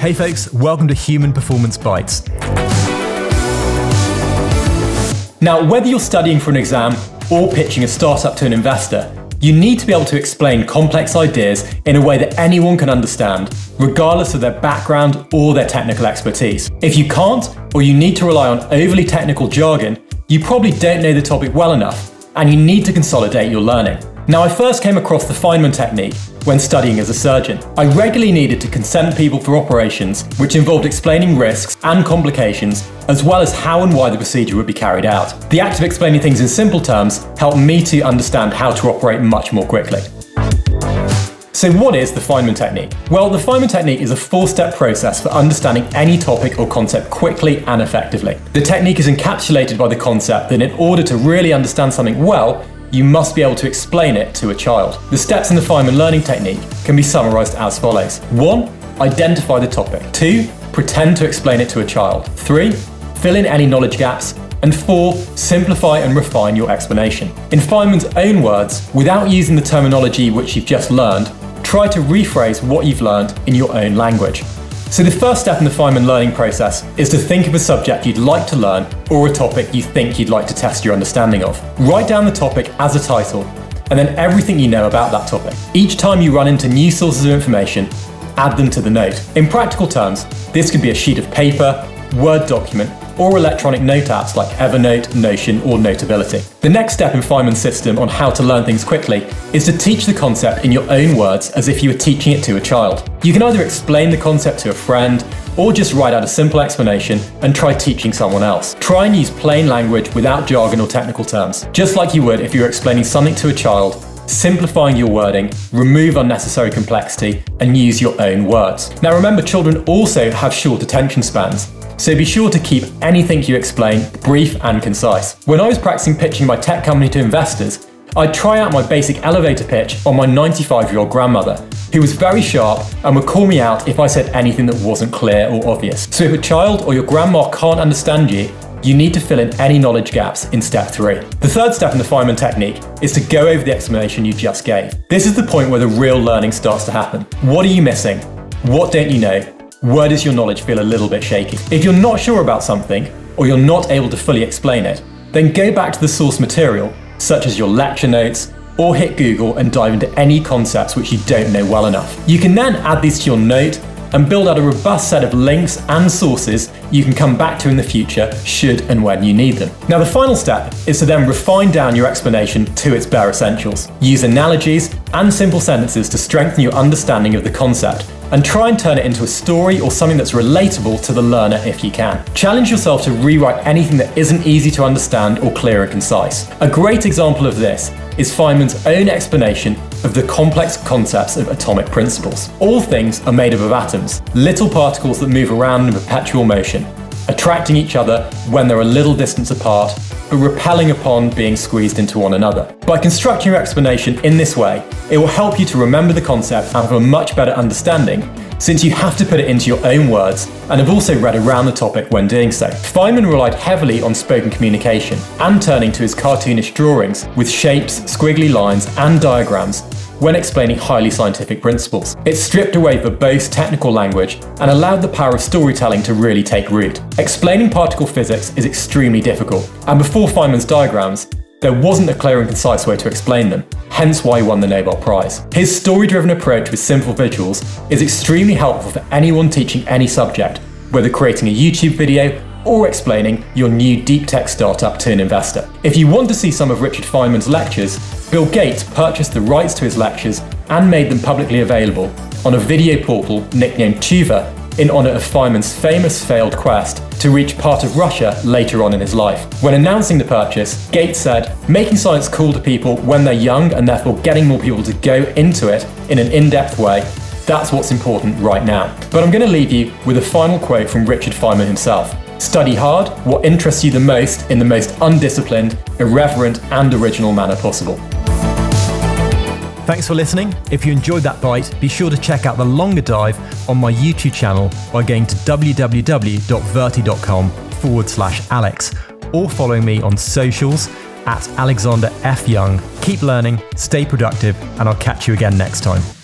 Hey folks, welcome to Human Performance Bites. Now, whether you're studying for an exam or pitching a startup to an investor, you need to be able to explain complex ideas in a way that anyone can understand, regardless of their background or their technical expertise. If you can't, or you need to rely on overly technical jargon, you probably don't know the topic well enough, and you need to consolidate your learning. Now, I first came across the Feynman technique when studying as a surgeon. I regularly needed to consent people for operations, which involved explaining risks and complications, as well as how and why the procedure would be carried out. The act of explaining things in simple terms helped me to understand how to operate much more quickly. So, what is the Feynman technique? Well, the Feynman technique is a four step process for understanding any topic or concept quickly and effectively. The technique is encapsulated by the concept that in order to really understand something well, you must be able to explain it to a child. The steps in the Feynman learning technique can be summarized as follows 1. Identify the topic. 2. Pretend to explain it to a child. 3. Fill in any knowledge gaps. And 4. Simplify and refine your explanation. In Feynman's own words, without using the terminology which you've just learned, try to rephrase what you've learned in your own language. So, the first step in the Feynman learning process is to think of a subject you'd like to learn or a topic you think you'd like to test your understanding of. Write down the topic as a title and then everything you know about that topic. Each time you run into new sources of information, add them to the note. In practical terms, this could be a sheet of paper, Word document, or electronic note apps like Evernote, Notion, or Notability. The next step in Feynman's system on how to learn things quickly is to teach the concept in your own words as if you were teaching it to a child. You can either explain the concept to a friend, or just write out a simple explanation and try teaching someone else. Try and use plain language without jargon or technical terms, just like you would if you were explaining something to a child simplifying your wording, remove unnecessary complexity, and use your own words. Now remember, children also have short attention spans, so be sure to keep anything you explain brief and concise. When I was practicing pitching my tech company to investors, I'd try out my basic elevator pitch on my 95 year old grandmother, who was very sharp and would call me out if I said anything that wasn't clear or obvious. So if a child or your grandma can't understand you, you need to fill in any knowledge gaps in step three. The third step in the Feynman technique is to go over the explanation you just gave. This is the point where the real learning starts to happen. What are you missing? What don't you know? Where does your knowledge feel a little bit shaky? If you're not sure about something, or you're not able to fully explain it, then go back to the source material, such as your lecture notes, or hit Google and dive into any concepts which you don't know well enough. You can then add these to your note and build out a robust set of links and sources you can come back to in the future should and when you need them. Now, the final step is to then refine down your explanation to its bare essentials. Use analogies and simple sentences to strengthen your understanding of the concept and try and turn it into a story or something that's relatable to the learner if you can. Challenge yourself to rewrite anything that isn't easy to understand or clear and concise. A great example of this is Feynman's own explanation of the complex concepts of atomic principles. All things are made up of atoms, little particles that move around in perpetual motion, attracting each other when they're a little distance apart, but repelling upon being squeezed into one another. By constructing your explanation in this way, it will help you to remember the concept and have a much better understanding since you have to put it into your own words and have also read around the topic when doing so. Feynman relied heavily on spoken communication and turning to his cartoonish drawings with shapes, squiggly lines, and diagrams when explaining highly scientific principles. It stripped away verbose technical language and allowed the power of storytelling to really take root. Explaining particle physics is extremely difficult, and before Feynman's diagrams, there wasn't a clear and concise way to explain them, hence why he won the Nobel Prize. His story driven approach with simple visuals is extremely helpful for anyone teaching any subject, whether creating a YouTube video or explaining your new deep tech startup to an investor. If you want to see some of Richard Feynman's lectures, Bill Gates purchased the rights to his lectures and made them publicly available on a video portal nicknamed Tuva in honor of Feynman's famous failed quest to reach part of Russia later on in his life. When announcing the purchase, Gates said, making science cool to people when they're young and therefore getting more people to go into it in an in depth way, that's what's important right now. But I'm going to leave you with a final quote from Richard Feynman himself. Study hard what interests you the most in the most undisciplined, irreverent, and original manner possible. Thanks for listening. If you enjoyed that bite, be sure to check out the longer dive on my YouTube channel by going to www.virti.com forward slash Alex or following me on socials at Alexander F. Young. Keep learning, stay productive, and I'll catch you again next time.